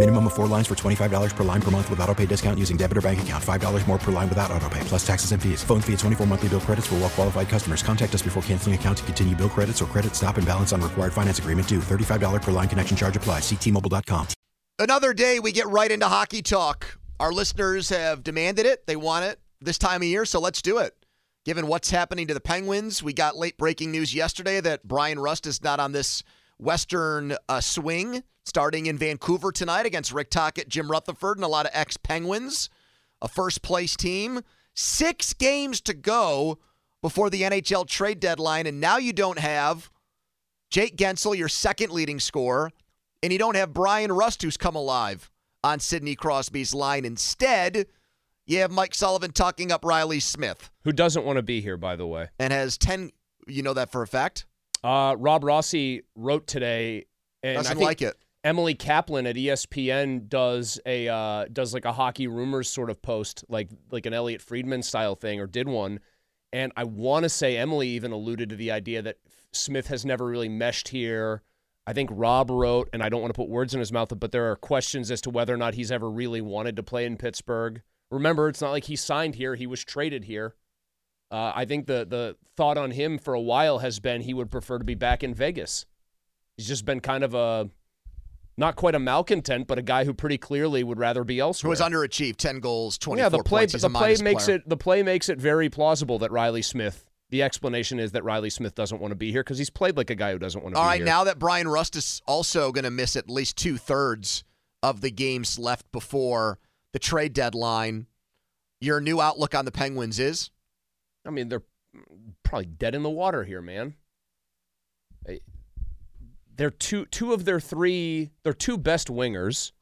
Minimum of four lines for $25 per line per month with auto pay discount using debit or bank account. $5 more per line without auto pay, plus taxes and fees. Phone fee at 24 monthly bill credits for well qualified customers. Contact us before canceling account to continue bill credits or credit stop and balance on required finance agreement due. $35 per line connection charge applies. Ctmobile.com. Another day, we get right into hockey talk. Our listeners have demanded it. They want it this time of year, so let's do it. Given what's happening to the Penguins, we got late breaking news yesterday that Bryan Rust is not on this Western uh, swing starting in Vancouver tonight against Rick Tocchet, Jim Rutherford, and a lot of ex Penguins, a first place team. Six games to go before the NHL trade deadline, and now you don't have Jake Guentzel, your second leading scorer, and you don't have Bryan Rust, who's come alive on Sidney Crosby's line. Instead, you have Mike Sullivan talking up Reilly Smith, who doesn't want to be here, by the way, and has 10. You know that for a fact? Uh, Rob Rossi wrote today, and Doesn't I think like it. Emily Kaplan at ESPN does a uh, does like a hockey rumors sort of post, like like an Elliotte Friedman style thing, or did one. And I want to say Emily even alluded to the idea that Smith has never really meshed here. I think Rob wrote, and I don't want to put words in his mouth, but there are questions as to whether or not he's ever really wanted to play in Pittsburgh. Remember, it's not like he signed here; he was traded here. Uh, I think the the thought on him for a while has been he would prefer to be back in Vegas. He's just been kind of a not quite a malcontent, but a guy who pretty clearly would rather be elsewhere. Who has underachieved 10 goals, 24 yeah, the play points. The play makes player. it the play makes it very plausible that Reilly Smith. The explanation is that Reilly Smith doesn't want to be here because he's played like a guy who doesn't want to All right, here. now that Bryan Rust is also going to miss at least two thirds of the games left before the trade deadline, your new outlook on the Penguins is? I mean, they're probably dead in the water here, man. They're two two of their three, their two best wingers,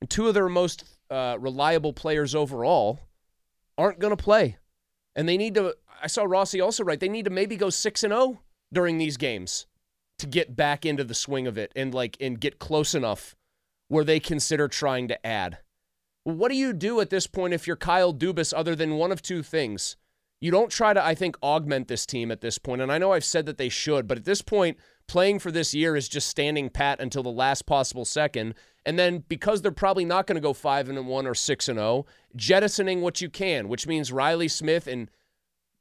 and two of their most uh, reliable players overall aren't going to play, and they need to. I saw Rossi also right. They need to maybe go six and zero during these games to get back into the swing of it and like and get close enough where they consider trying to add. What do you do at this point if you're Kyle Dubas other than one of two things? You don't try to, I think, augment this team at this point. And I know I've said that they should, but at this point, playing for this year is just standing pat until the last possible second. And then because they're probably not going to go five and one or six and zero, jettisoning what you can, which means Reilly Smith and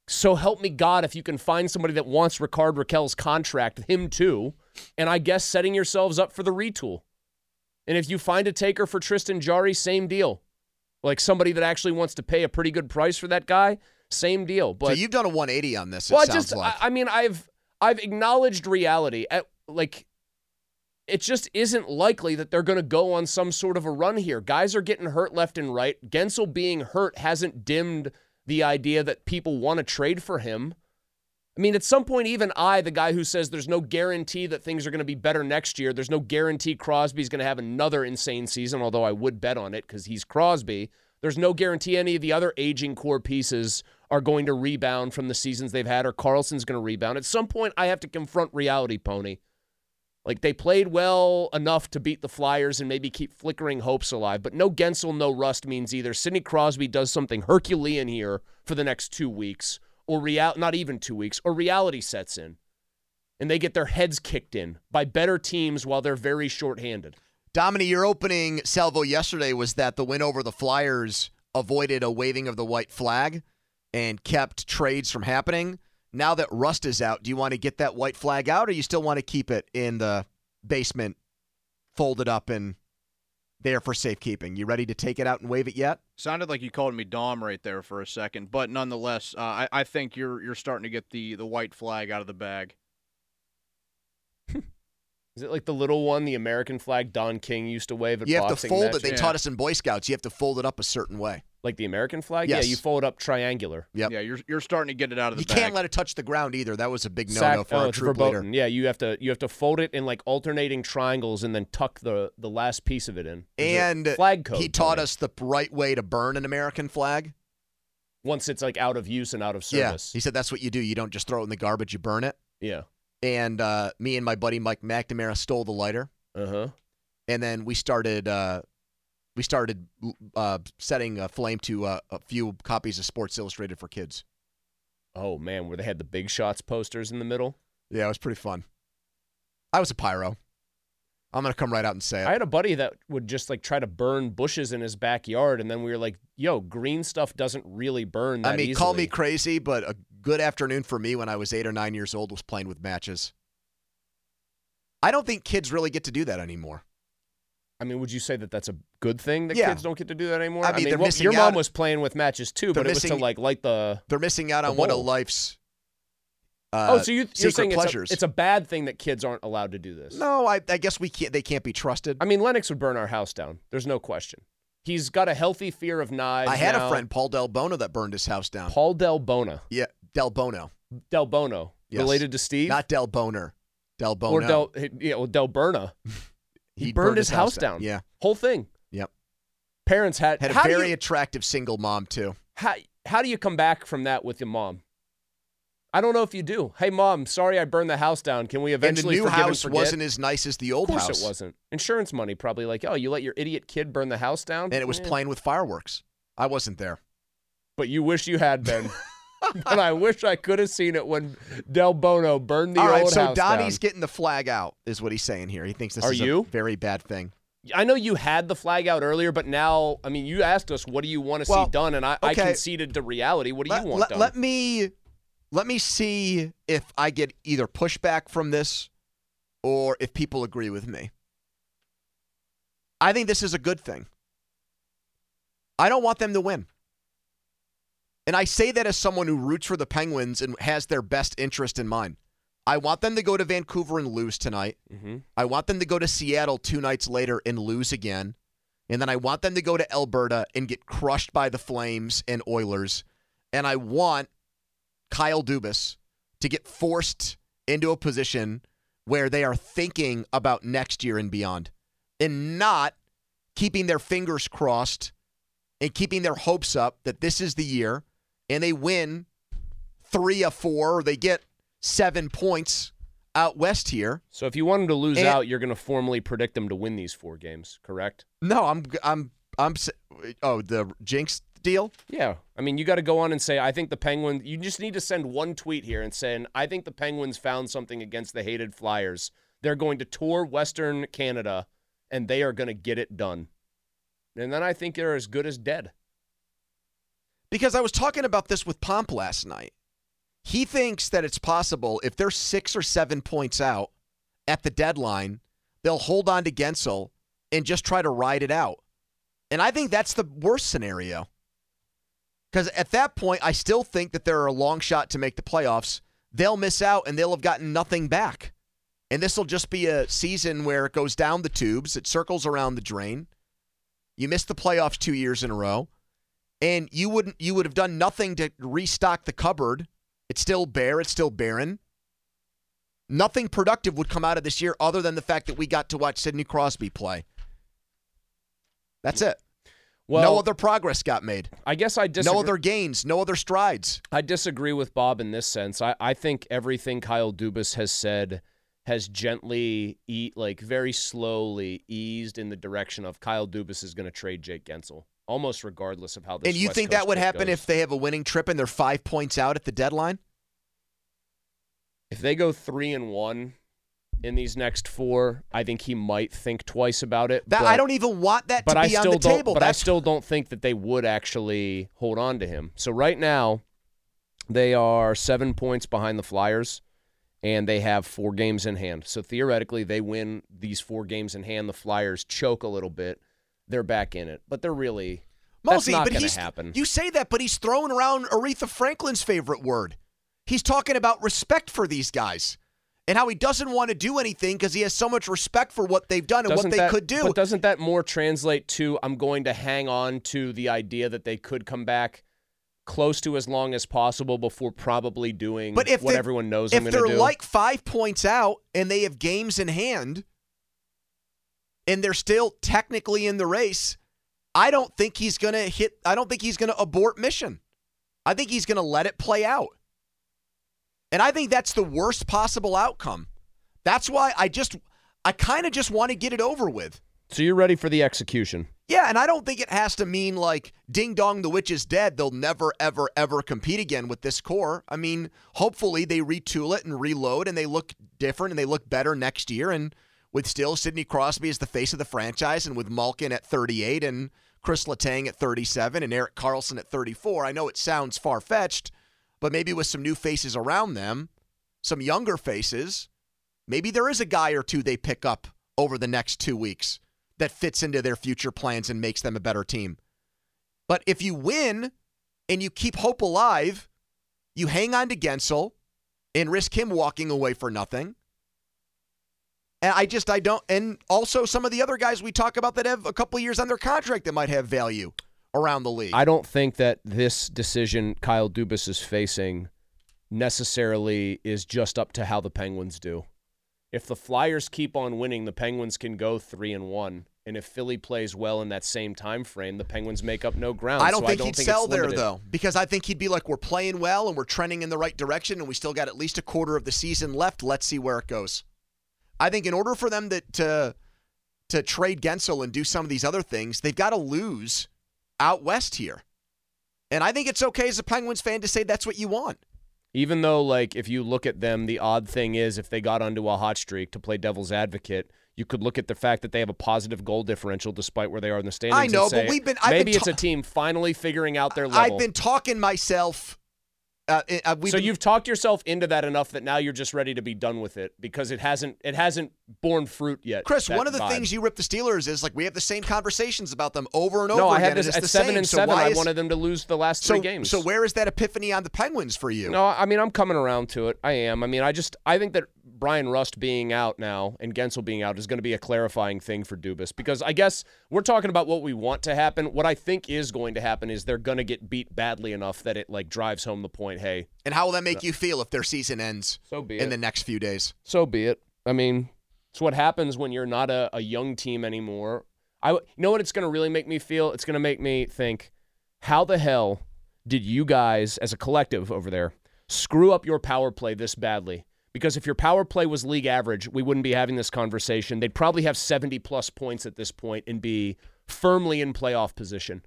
so help me God if you can find somebody that wants Rickard Rakell's contract, him too. And I guess setting yourselves up for the retool. And if you find a taker for Tristan Jarry, same deal. Like somebody that actually wants to pay a pretty good price for that guy, same deal. But so you've done a 180 on this, it well, I just, like. I, I mean, I've I've acknowledged reality. At, like, it just isn't likely that they're going to go on some sort of a run here. Guys are getting hurt left and right. Guentzel being hurt hasn't dimmed the idea that people want to trade for him. I mean, at some point, even I, the guy who says there's no guarantee that things are going to be better next year, there's no guarantee Crosby's going to have another insane season, although I would bet on it because he's Crosby. There's no guarantee any of the other aging core pieces are going to rebound from the seasons they've had or Karlsson's going to rebound. At some point, I have to confront reality, Pony. Like they played well enough to beat the Flyers and maybe keep flickering hopes alive, but no Guentzel, no Rust means either Sidney Crosby does something Herculean here for the next two weeks, or real not even two weeks, or reality sets in, and they get their heads kicked in by better teams while they're very shorthanded. Dominic, your opening salvo yesterday was that the win over the Flyers avoided a waving of the white flag and kept trades from happening. Now that Rust is out, do you want to get that white flag out or you still want to keep it in the basement folded up and there for safekeeping? You ready to take it out and wave it yet? Sounded like you called me Dom right there for a second, but nonetheless, uh, I, I think you're you're starting to get the, the white flag out of the bag. Is Is it like the little one, the American flag Don King used to wave at You have to fold matches? it. They taught us in Boy Scouts. You have to fold it up a certain way. Like the American flag? Yes. Yeah, you fold up triangular. Yep. Yeah, you're you're starting to get it out of the You bag. can't let it touch the ground either. That was a big no-no for oh, our it's troop leader. Yeah, you have to you have to fold it in like alternating triangles and then tuck the the last piece of it in. There's a And flag code. he taught us the right way to burn an American flag. once it's like out of use and out of service. Yeah, service. he said that's what you do. You don't just throw it in the garbage; you burn it. Yeah. And uh, me and my buddy Mike McNamara stole the lighter, Uh huh. and then we started uh, we started uh, setting a flame to uh, a few copies of Sports Illustrated for kids. Oh man, where they had the big shots posters in the middle. Yeah, it was pretty fun. I was a pyro. I'm gonna come right out and say it. I had a buddy that would just like try to burn bushes in his backyard, and then we were like, "Yo, green stuff doesn't really burn." That I mean, call me crazy, but a good afternoon for me when I was eight or nine years old was playing with matches. I don't think kids really get to do that anymore. I mean, would you say that that's a good thing that Yeah. kids don't get to do that anymore? I mean, they're what- missing your out- mom was playing with matches too, but it was to like light the. They're missing out on one of life's. Uh, oh, so you, you're secret saying it's a, it's a bad thing that kids aren't allowed to do this? no, I, I guess we can't. They can't be trusted. I mean, Lennox would burn our house down. There's no question. He's got a healthy fear of knives. I had now. a friend, Paul Del Bono, that burned his house down. Paul Del Bona. Yeah, Del Bono, Del Bono. Yes. Related to Steve? not Del Boner. Del Bono. Or Del, yeah, well, Del Berna. He, burned, his, house down. Yeah, Whole thing. Yep. Parents had had a very you- attractive single mom too. how, how do you come back from that with your mom? I don't know if you do. Hey, mom, sorry I burned the house down. Can we eventually? And the new house wasn't as nice as the Of old course house. it wasn't. Insurance money probably like, oh, you let your idiot kid burn the house down, and it was Eh. playing with fireworks. I wasn't there. But you wish you had been. but I wish I could have seen it when Del Bono burned the All right, old so house Donnie's down. getting the flag out, is what he's saying here. He thinks this Are is you? a very bad thing. I know you had the flag out earlier, but now, I mean, you asked us, what do you want to Well, see done? And I, I conceded to reality. What do let, you want let- done? let me let me see if I get either pushback from this or if people agree with me. I think this is a good thing. I don't want them to win. And I say that as someone who roots for the Penguins and has their best interest in mind. I want them to go to Vancouver and lose tonight. hmm I want them to go to Seattle two nights later and lose again. And then I want them to go to Alberta and get crushed by the Flames and Oilers. And I want Kyle Dubas to get forced into a position where they are thinking about next year and beyond and not keeping their fingers crossed and keeping their hopes up that this is the year and they win three of four or they get seven points out west here. So if you want them to lose And- out, you're going to formally predict them to win these four games, correct? No, I'm I'm I'm oh the jinx deal. Yeah. I mean, you got to go on and say, I think the Penguins, you just need to send one tweet here and saying, I think the Penguins found something against the hated Flyers. They're going to tour Western Canada and they are going to get it done. And then I think they're as good as dead. Because I was talking about this with Pomp last night. He thinks that it's possible if they're six or seven points out at the deadline, they'll hold on to Guentzel and just try to ride it out. And I think that's the worst scenario. Because at that point, I still think that they're a long shot to make the playoffs. They'll miss out and they'll have gotten nothing back. And this will just be a season where it goes down the tubes, it circles around the drain. You miss the playoffs two years in a row and you wouldn't you would have done nothing to restock the cupboard. It's still bare, it's still barren. Nothing productive would come out of this year other than the fact that we got to watch Sidney Crosby play. That's it. Well, no other progress got made. I guess I disagree. No other gains, no other strides. I disagree with Bob in this sense. I, I think everything Kyle Dubas has said has gently, eat like very slowly eased in the direction of Kyle Dubas is going to trade Jake Guentzel, almost regardless of how this. and you West think Coast that would happen goes. if they have a winning trip and they're five points out at the deadline? if they go three and one in these next four, I think he might think twice about it. That but, I don't even want that but to I still on the don't. table. But I still don't think that they would actually hold on to him. So right now, they are seven points behind the Flyers, and they have four games in hand. So theoretically, they win these four games in hand. The Flyers choke a little bit. They're back in it, but they're really that's Mosey, not but going to happen. You say that, but he's throwing around Aretha Franklin's favorite word. He's talking about respect for these guys. and how he doesn't want to do anything because he has so much respect for what they've done and Doesn't what they that- could do. But doesn't that more translate to I'm going to hang on to the idea that they could come back close to as long as possible before probably doing But if what they- everyone knows if I'm going they're to do? like five points out and they have games in hand, and they're still technically in the race, I don't think he's going to hit. I don't think he's going to abort mission. I think he's going to let it play out, and I think that's the worst possible outcome. That's why I just, I kind of just want to get it over with. so you're ready for the execution. Yeah, and I don't think it has to mean like ding dong, the witch is dead. They'll never, ever, ever compete again with this core. I mean, hopefully they retool it and reload and they look different and they look better next year. And with still Sidney Crosby as the face of the franchise and with Malkin at 38 and Chris Letang at 37 and Erik Karlsson at 34, I know it sounds far fetched, but maybe with some new faces around them, some younger faces, maybe there is a guy or two they pick up over the next two weeks that fits into their future plans and makes them a better team. But if you win and you keep hope alive, you hang on to Guentzel and risk him walking away for nothing. And I just I don't and also some of the other guys we talk about that have a couple years on their contract that might have value around the league. I don't think that this decision Kyle Dubas is facing necessarily is just up to how the Penguins do. If the Flyers keep on winning, the Penguins can go three and one. And if Philly plays well in that same time frame, the Penguins make up no ground. I don't So think I don't he'd think sell there though, because I think he'd be like, "We're playing well and we're trending in the right direction, and we still got at least a quarter of the season left. Let's see where it goes." I think in order for them to to, to trade Guentzel and do some of these other things, they've got to lose out west here, and I think it's okay as a Penguins fan to say that's what you want. Even though, like, if you look at them, the odd thing is if they got onto a hot streak to play devil's advocate, you could look at the fact that they have a positive goal differential despite where they are in the standings. I know, but we've been- I've maybe been it's a team finally figuring out their level. I've been talking myself. Uh, uh, so been- you've talked yourself into that enough that now you're just ready to be done with it because it hasn't it hasn't borne fruit yet. Chris, one of the vibe. things you rip the Steelers is like we have the same conversations about them over and over no, I again. had this at seven same. and So seven. why I is- wanted them to lose the last so, three games. So where is that epiphany on the Penguins for you? No, I mean I'm coming around to it. I am. I mean, I just I think that Bryan Rust being out now and Guentzel being out is going to be a clarifying thing for Dubas because I guess we're talking about what we want to happen. What I think is going to happen is they're going to get beat badly enough that it like drives home the point. Hey, And how will that make you feel if their season ends so be in it. the next few days? so be it. I mean, it's what happens when you're not a, a young team anymore. I you know what it's going to really make me feel. It's going to make me think, how the hell did you guys as a collective over there screw up your power play this badly? Because if your power play was league average, we wouldn't be having this conversation. They'd probably have 70 plus points at this point and be firmly in playoff position.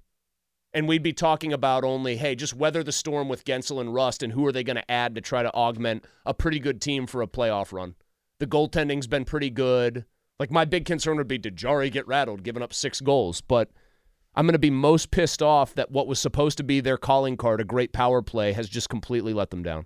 And we'd be talking about only, hey, just weather the storm with Guentzel and Rust, and who are they going to add to try to augment a pretty good team for a playoff run? The goaltending's been pretty good. Like, my big concern would be did Jarry get rattled, giving up six goals? But I'm going to be most pissed off that what was supposed to be their calling card, a great power play, has just completely let them down.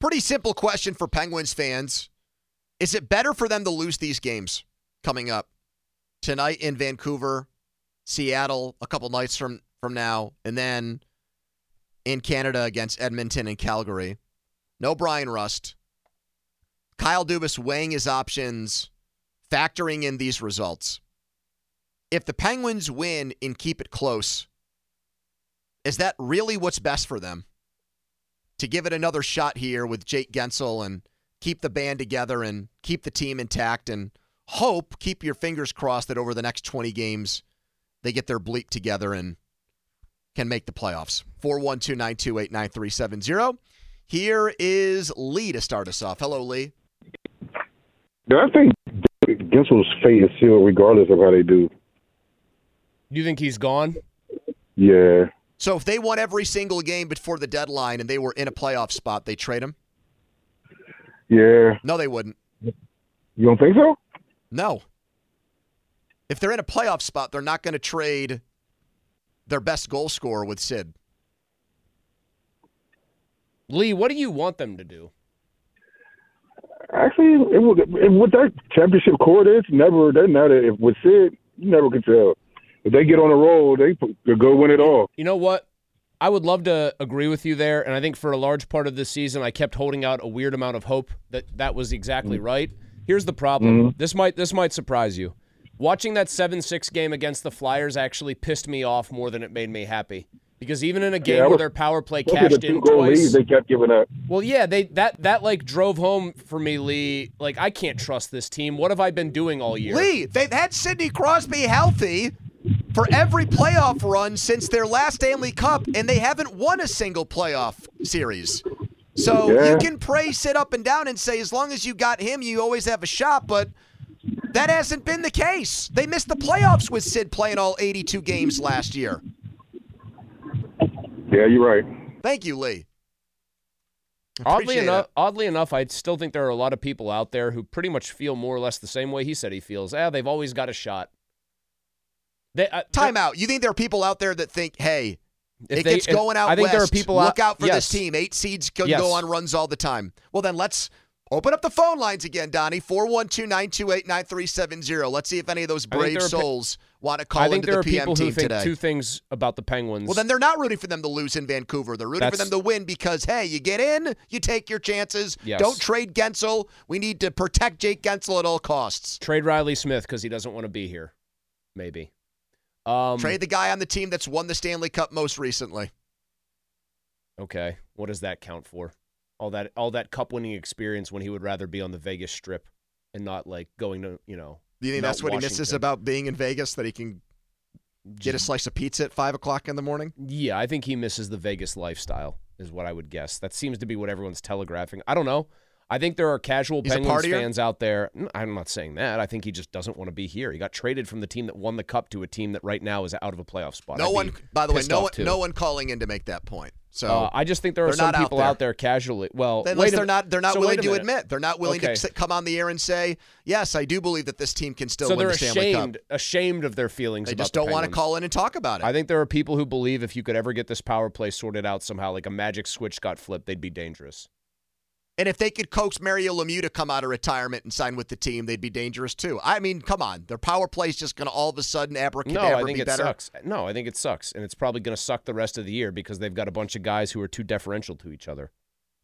Pretty simple question for Penguins fans. Is it better for them to lose these games coming up tonight in Vancouver, Seattle a couple nights from from now, and then in Canada against Edmonton and Calgary? No Bryan Rust. Kyle Dubas weighing his options, factoring in these results. If the Penguins win and keep it close, is that really what's best for them? To give it another shot here with Jake Guentzel and keep the band together and keep the team intact and hope, keep your fingers crossed that over the next 20 games they get their bleep together and can make the playoffs. 412 928 9370. Here is Lee to start us off. Hello, Lee. Yeah, I think Guentzel's fate is sealed regardless of how they do. Do you think he's gone? Yeah. So if they won every single game before the deadline and they were in a playoff spot, they trade him? Yeah. No, they wouldn't. You don't think so? No. If they're in a playoff spot, they're not going to trade their best goal scorer with Sid. Lee, what do you want them to do? Actually, it it, with that championship core, it's never they never if with Sid, you never can tell. If they get on a roll, they could go win it all. You know what? I would love to agree with you there, and I think for a large part of this season, I kept holding out a weird amount of hope that that was exactly Mm. right. Here's the problem. Mm-hmm. This might this might surprise you. Watching that seven six game against the Flyers actually pissed me off more than it made me happy. Because even in a game Yeah, I where was- their power play cashed the in twice, they kept giving up. well, yeah, they that that like drove home for me, Lee. Like I can't trust this team. What have I been doing all year? Lee, they've had Sidney Crosby healthy for every playoff run since their last Stanley Cup, and they haven't won a single playoff series. So Yeah. you can pray, Sid up and down and say, as long as you got him, you always have a shot, but that hasn't been the case. They missed the playoffs with Sid playing all 82 games last year. Yeah, you're right. Thank you, Lee. Oddly enough, it. oddly enough, I still think there are a lot of people out there who pretty much feel more or less the same way he said he feels. Ah, they've always got a shot. They, uh, Time out. You think there are people out there that think, hey, If it they- gets going out I think there are west. people Look out- out for yes. this team. Eight seeds can Yes. go on runs all the time. Well, then let's open up the phone lines again, Donnie. 412-928-9370. Let's see if any of those brave are pe- souls want to call I think into there the are PM people team who think today. two things about the Penguins. well, then they're not rooting for them to lose in Vancouver. They're rooting for them to win because, hey, you get in, you take your chances. Yes. Don't trade Guentzel. We need to protect Jake Guentzel at all costs. trade Reilly Smith because he doesn't want to be here. Maybe. Um, Trade the guy on the team that's won the Stanley Cup most recently. Okay, what does that count for? All that all that cup winning experience when he would rather be on the Vegas Strip and not like going to you know. Do you think that's what he misses about being in Vegas? That he can get a slice of pizza at five o'clock in the morning? Yeah, I think he misses the Vegas lifestyle, is what I would guess. That seems to be what everyone's telegraphing. I don't know. I think there are casual He's Penguins fans out there. I'm not saying that. I think he just doesn't want to be here. He got traded from the team that won the cup to a team that right now is out of a playoff spot. No I'd one, by the way, no one, too. no one calling in to make that point. So Uh, I just think there are some not out people there. out there casually. Well, Unless wait they're not, they're not so willing to admit. They're not willing Okay. to come on the air and say, "Yes, I do believe that this team can still so win they're the Stanley Cup." ashamed, ashamed of their feelings. They just don't want to call in and talk about it. I think there are people who believe if you could ever get this power play sorted out somehow, like a magic switch got flipped, they'd be dangerous. And if they could coax Mario Lemieux to come out of retirement and sign with the team, they'd be dangerous too. I mean, come on, their power play is just going to all of a sudden No, abracadabra I think be it better. sucks. No, I think it sucks, and it's probably going to suck the rest of the year because they've got a bunch of guys who are too deferential to each other.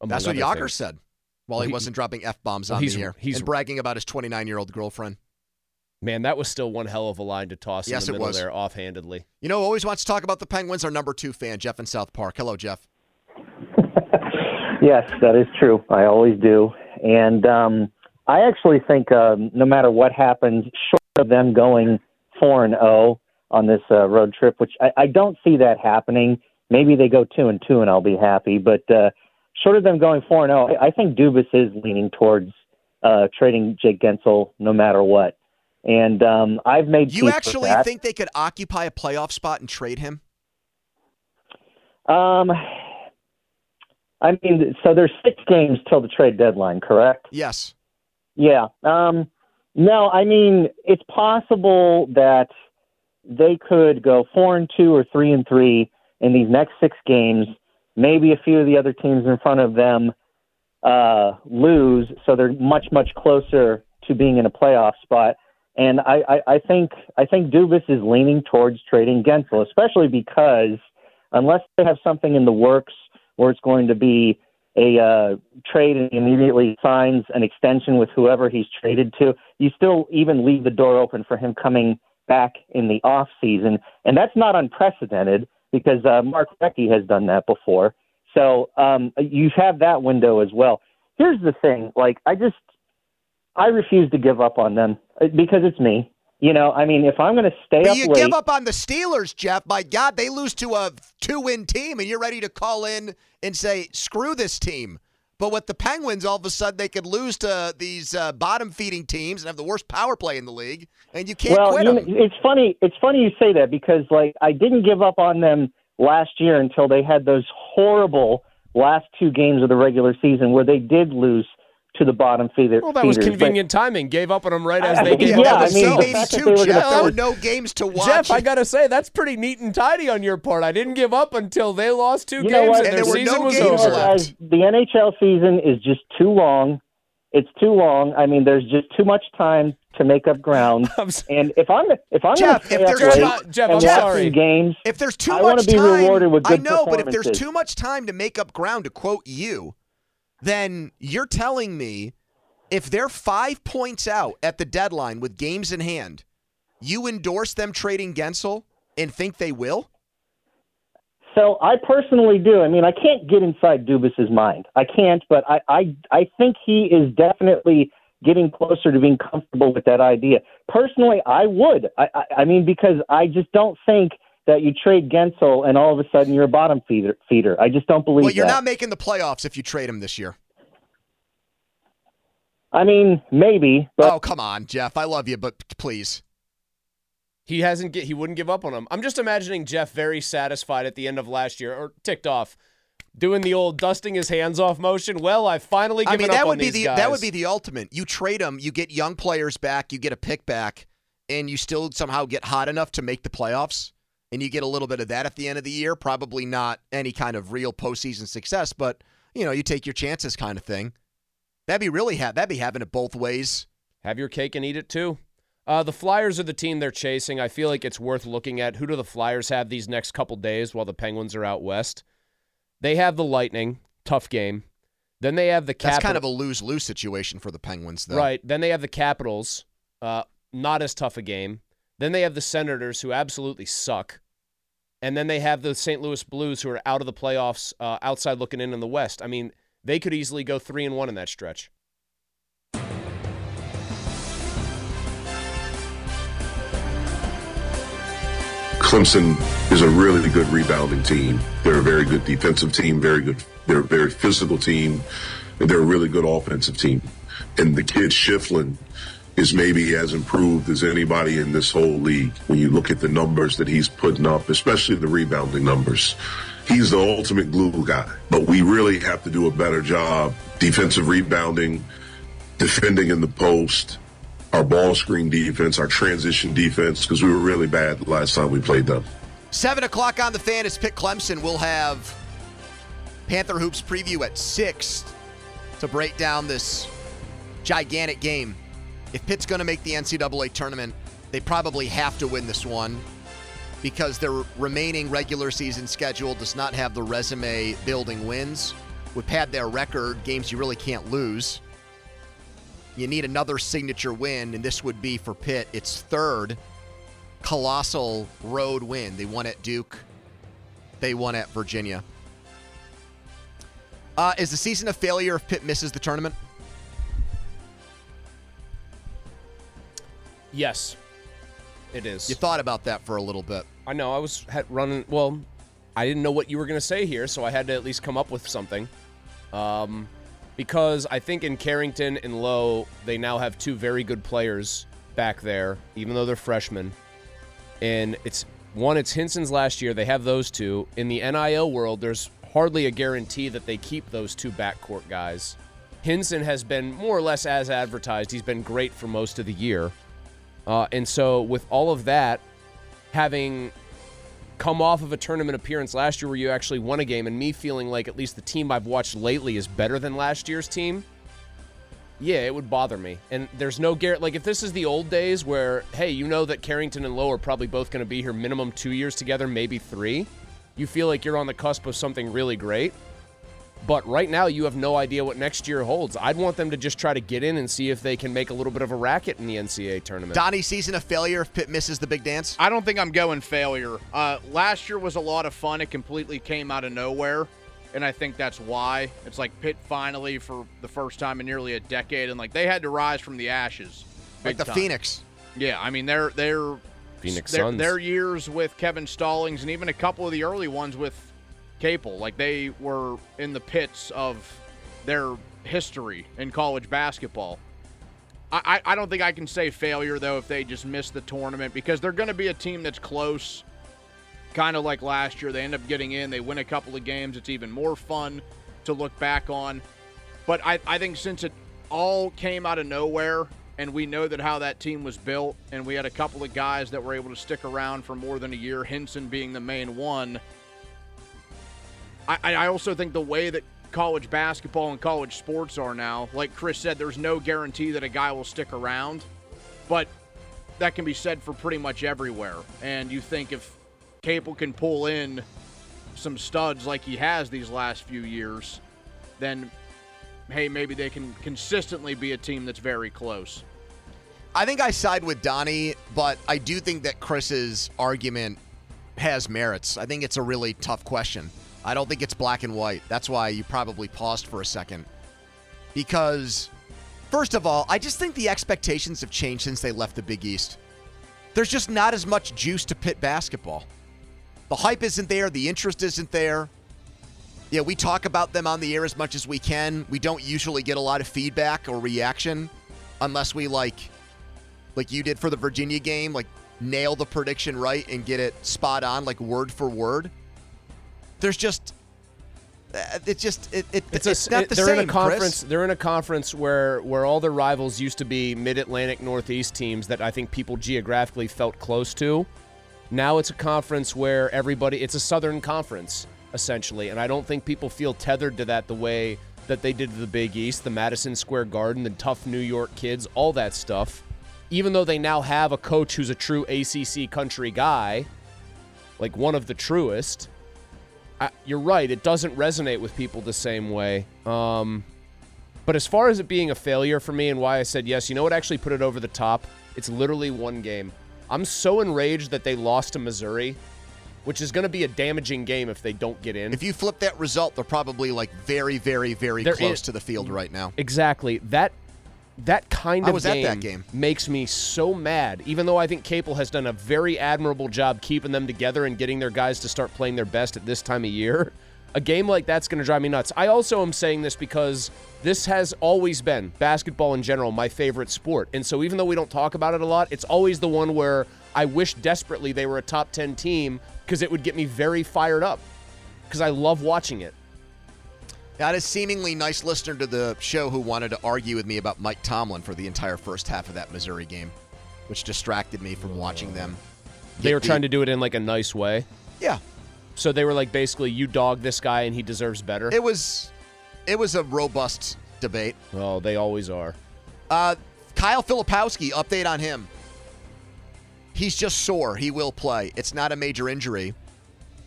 That's what Jagr things. said while Well, he, he- wasn't dropping f bombs on he's- the air he's- and bragging about his 29 year old girlfriend. Man, that was still one hell of a line to toss Yes, in the it middle was. there offhandedly. You know, always wants to talk about the Penguins. Our number two fan, Jeff in South Park. Hello, Jeff. Yes, that is true. I always do. And um, I actually think um, no matter what happens, short of them going 4 and 0 on this uh, road trip, which I, I don't see that happening. Maybe they go 2 and 2 and I'll be happy. But uh, short of them going 4 and 0, I think Dubas is leaning towards uh, trading Jake Guentzel no matter what. And um, I've made You actually think they could occupy a playoff spot and trade him? Um, I mean, so there's six games till the trade deadline, correct? Yes. Yeah. Um, no, I mean it's possible that they could go four and two or three and three in these next six games. Maybe a few of the other teams in front of them uh, lose, so they're much much closer to being in a playoff spot. And I, I, I think I think Dubas is leaning towards trading Guentzel, especially because unless they have something in the works where it's going to be a uh, trade and he immediately signs an extension with whoever he's traded to, you still even leave the door open for him coming back in the off season, and that's not unprecedented because uh, Mark Recchi has done that before. So um, you have that window as well. Here's the thing: like I just I refuse to give up on them uh, because it's me. You know, I mean, if I'm going to stay But up you late, give up on the Steelers, Jeff. My God, they lose to a two-win team, and you're ready to call in and say, "Screw this team." But with the Penguins, all of a sudden they could lose to these uh, bottom-feeding teams and have the worst power play in the league, and you can't well, quit you them. know, it's funny. It's funny you say that because like I didn't give up on them last year until they had those horrible last two games of the regular season where they did lose to the bottom feeder. Well, that was feeders. But- convenient timing. Gave up on them right as I- they gave yeah, up on I mean, themselves. the fact that they were Jeff, there were no games to watch. Jeff, I gotta say that's pretty neat and tidy on your part. I didn't give up until they lost two You games and And their there were season no was games over. left. Guys, the NHL season is just too long. It's too long. I mean, there's just too much time to make up ground. And if I'm if I'm Jeff, if there's up uh, too- Jeff, and I'm watch sorry. games, If there's too I wanna much be time, rewarded with good games. I know, but if there's too much time to make up ground, to quote you, then you're telling me if they're five points out at the deadline with games in hand, you endorse them trading Guentzel and think they will? So I personally do. I mean, I can't get inside Dubas's mind. I can't, but I, I, I think he is definitely getting closer to being comfortable with that idea. Personally, I would. I, I, I mean, because I just don't think that you trade Guentzel and all of a sudden you're a bottom feeder. feeder. I just don't believe Well, you're that. not making the playoffs if you trade him this year. I mean, maybe, but oh, come on, Jeff. I love you, but please. He hasn't. Get, he wouldn't give up on him. I'm just imagining Jeff very satisfied at the end of last year, or ticked off, doing the old dusting his hands off motion. Well, I finally I mean, that on would be the guys. that would be the ultimate. You trade them, you get young players back, you get a pick back, and you still somehow get hot enough to make the playoffs, and you get a little bit of that at the end of the year. Probably not any kind of real postseason success, but you know, you take your chances, kind of thing. That'd be really ha- that'd be having it both ways. Have your cake and eat it too. Uh, the Flyers are the team they're chasing. I feel like it's worth looking at. Who do the Flyers have these next couple days while the Penguins are out west? They have the Lightning, tough game. Then they have the That's kind of a lose lose situation for the Penguins, though. Right. Then they have the Capitals, uh, not as tough a game. Then they have the Senators, who absolutely suck. And then they have the St. Louis Blues, who are out of the playoffs, uh, outside looking in in the West. I mean, they could easily go three and one in that stretch. Clemson is a really good rebounding team. They're a very good defensive team, very good. They're a very physical team, they're a really good offensive team. And the kid Schieffelin is maybe as improved as anybody in this whole league. When you look at the numbers that he's putting up, especially the rebounding numbers, he's the ultimate glue guy. But we really have to do a better job defensive rebounding, defending in the post, our ball screen defense, our transition defense, because we were really bad last time we played them. Seven o'clock on the fan is Pitt Clemson. We'll have Panther Hoops preview at six to break down this gigantic game. If Pitt's going to make the NCAA tournament, they probably have to win this one because their remaining regular season schedule does not have the resume building wins. With pad their record, games you really can't lose. You need another signature win, and this would be for Pitt its third colossal road win. They won at Duke, they won at Virginia. Uh, is the season a failure if Pitt misses the tournament? Yes, it is. You thought about that for a little bit. I know. I was running. Well, I didn't know what you were going to say here, so I had to at least come up with something. Um, because I think in Carrington and Lowe, they now have two very good players back there, even though they're freshmen. And it's one, it's Hinson's last year. They have those two. In the NIL world, there's hardly a guarantee that they keep those two backcourt guys. Hinson has been more or less as advertised. He's been great for most of the year. Uh, and so, with all of that, having come off of a tournament appearance last year where you actually won a game and me feeling like at least the team I've watched lately is better than last year's team, yeah, it would bother me. And there's no guarantee. Like, if this is the old days where, hey, you know that Carrington and Lowe are probably both going to be here minimum two years together, maybe three, you feel like you're on the cusp of something really great. But right now, you have no idea what next year holds. I'd want them to just try to get in and see if they can make a little bit of a racket in the NCAA tournament. Donnie season a failure if Pitt misses the big dance. I don't think I'm going failure. Uh, last year was a lot of fun. It completely came out of nowhere, and I think that's why it's like Pitt finally for the first time in nearly a decade, and like they had to rise from the ashes, Like the time. Phoenix. Yeah, I mean they're they're Phoenix their, Suns. their years with Kevin Stallings and even a couple of the early ones with Capel, like they were in the pits of their history in college basketball. I, I don't think I can say failure though if they just miss the tournament because they're going to be a team that's close, kind of like last year. They end up getting in, they win a couple of games. It's even more fun to look back on. But I, I think since it all came out of nowhere and we know that how that team was built and we had a couple of guys that were able to stick around for more than a year, Hinson being the main one. I, I also think the way that college basketball and college sports are now, like Chris said, there's no guarantee that a guy will stick around. But that can be said for pretty much everywhere. And you think if Capel can pull in some studs like he has these last few years, then hey, maybe they can consistently be a team that's very close. I think I side with Donnie, but I do think that Chris's argument has merits. I think it's a really tough question. I don't think it's black and white. That's why you probably paused for a second. Because, first of all, I just think the expectations have changed since they left the Big East. There's just not as much juice to Pitt basketball. The hype isn't there, the interest isn't there. Yeah, we talk about them on the air as much as we can. We don't usually get a lot of feedback or reaction unless we like like you did for the Virginia game, like nail the prediction right and get it spot on, like word for word. There's just, uh, it's just, it, it, it's, It's, a, not it- the they're same. in a conference. Chris. They're in a conference where where all their rivals used to be Mid Atlantic Northeast teams that I think people geographically felt close to. Now it's a conference where everybody. It's a Southern Conference essentially, and I don't think people feel tethered to that the way that they did to the Big East, the Madison Square Garden, the tough New York kids, all that stuff. Even though they now have a coach who's a true ACC country guy, like one of the truest. I, you're right. It doesn't resonate with people the same way. Um, but as far as it being a failure for me and why I said yes, you know what actually put it over the top? It's literally one game. I'm so enraged that they lost to Missouri, which is going to be a damaging game if they don't get in. If you flip that result, they're probably like very, very, very There close is- to the field right now. Exactly. That that kind of game, game. makes me so mad. Even though I think Capel has done a very admirable job keeping them together and getting their guys to start playing their best at this time of year, a game like that's going to drive me nuts. I also am saying this because this has always been basketball in general my favorite sport. And so even though we don't talk about it a lot, it's always the one where I wish desperately they were a top 10 team because it would get me very fired up because I love watching it. Got a seemingly nice listener to the show who wanted to argue with me about Mike Tomlin for the entire first half of that Missouri game, which distracted me from watching them. They were trying to do it in like a nice way. Yeah. So they were like basically you dog this guy and he deserves better. It was it was a robust debate. Oh, they always are. Uh, Kyle Filipowski, update on him. He's just sore. He will play. It's not a major injury.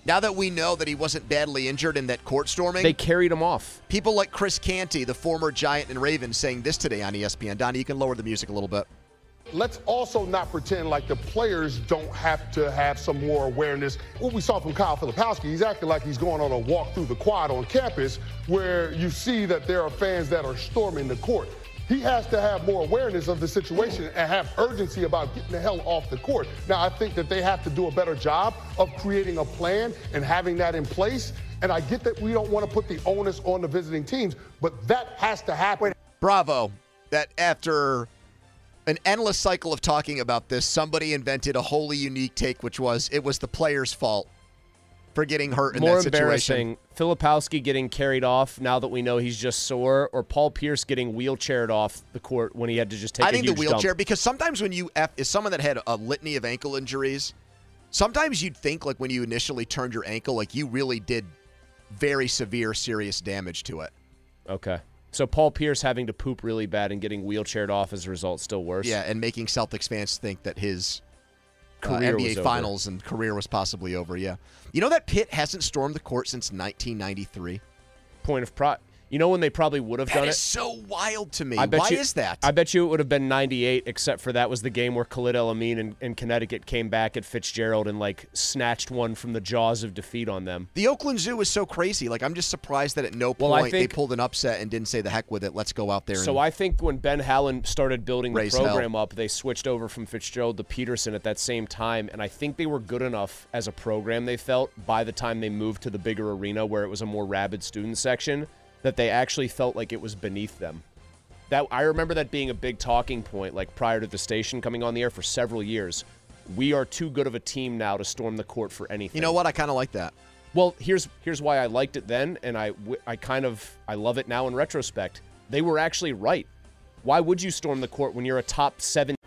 Now that we know that he wasn't badly injured in that court storming, They carried him off. people like Chris Canty, the former Giant and Raven, saying this today on ESPN. Donnie, you can lower the music a little bit. Let's also not pretend like the players don't have to have some more awareness. What we saw from Kyle Filipowski, he's acting like he's going on a walk through the quad on campus where you see that there are fans that are storming the court. He has to have more awareness of the situation and have urgency about getting the hell off the court. Now, I think that they have to do a better job of creating a plan and having that in place. And I get that we don't want to put the onus on the visiting teams, but that has to happen. Bravo. That after an endless cycle of talking about this, somebody invented a wholly unique take, which was it was the player's fault for getting hurt in More that situation. More embarrassing, Filipowski getting carried off now that we know he's just sore, or Paul Pierce getting wheelchaired off the court when he had to just take I think the wheelchair dump. because sometimes when you F is someone that had a litany of ankle injuries, Sometimes you'd think like when you initially turned your ankle, like you really did very severe, serious damage to it. Okay. So Paul Pierce having to poop really bad and getting wheelchaired off as a result still worse. Yeah, and making Celtics fans think that his uh, NBA was over. Finals and career was possibly over. Yeah, you know that Pitt hasn't stormed the court since 1993. Point of pro. You know when they probably would have That done it. so wild to me. I bet Why you, is that? I bet you it would have been 98, except for that was the game where Khalid El Amin in, in Connecticut came back at Fitzgerald and like snatched one from the jaws of defeat on them. the Oakland Zoo is so crazy. Like I'm just surprised that at no Well, point think- they pulled an upset and didn't say the heck with it. Let's go out there. So I think when Ben Howland started building the Raise hell. program up, they switched over from Fitzgerald to Petersen at that same time, and I think they were good enough as a program. They felt by the time they moved to the bigger arena where it was a more rabid student section, that they actually felt like it was beneath them. That I remember that being a big talking point, like prior to the station coming on the air for several years. We are too good of a team now to storm the court for anything. you know what? I kind of like that. Well, here's here's why I liked it then, and I I kind of I love it now in retrospect. They were actually right. Why would you storm the court when you're a top seven?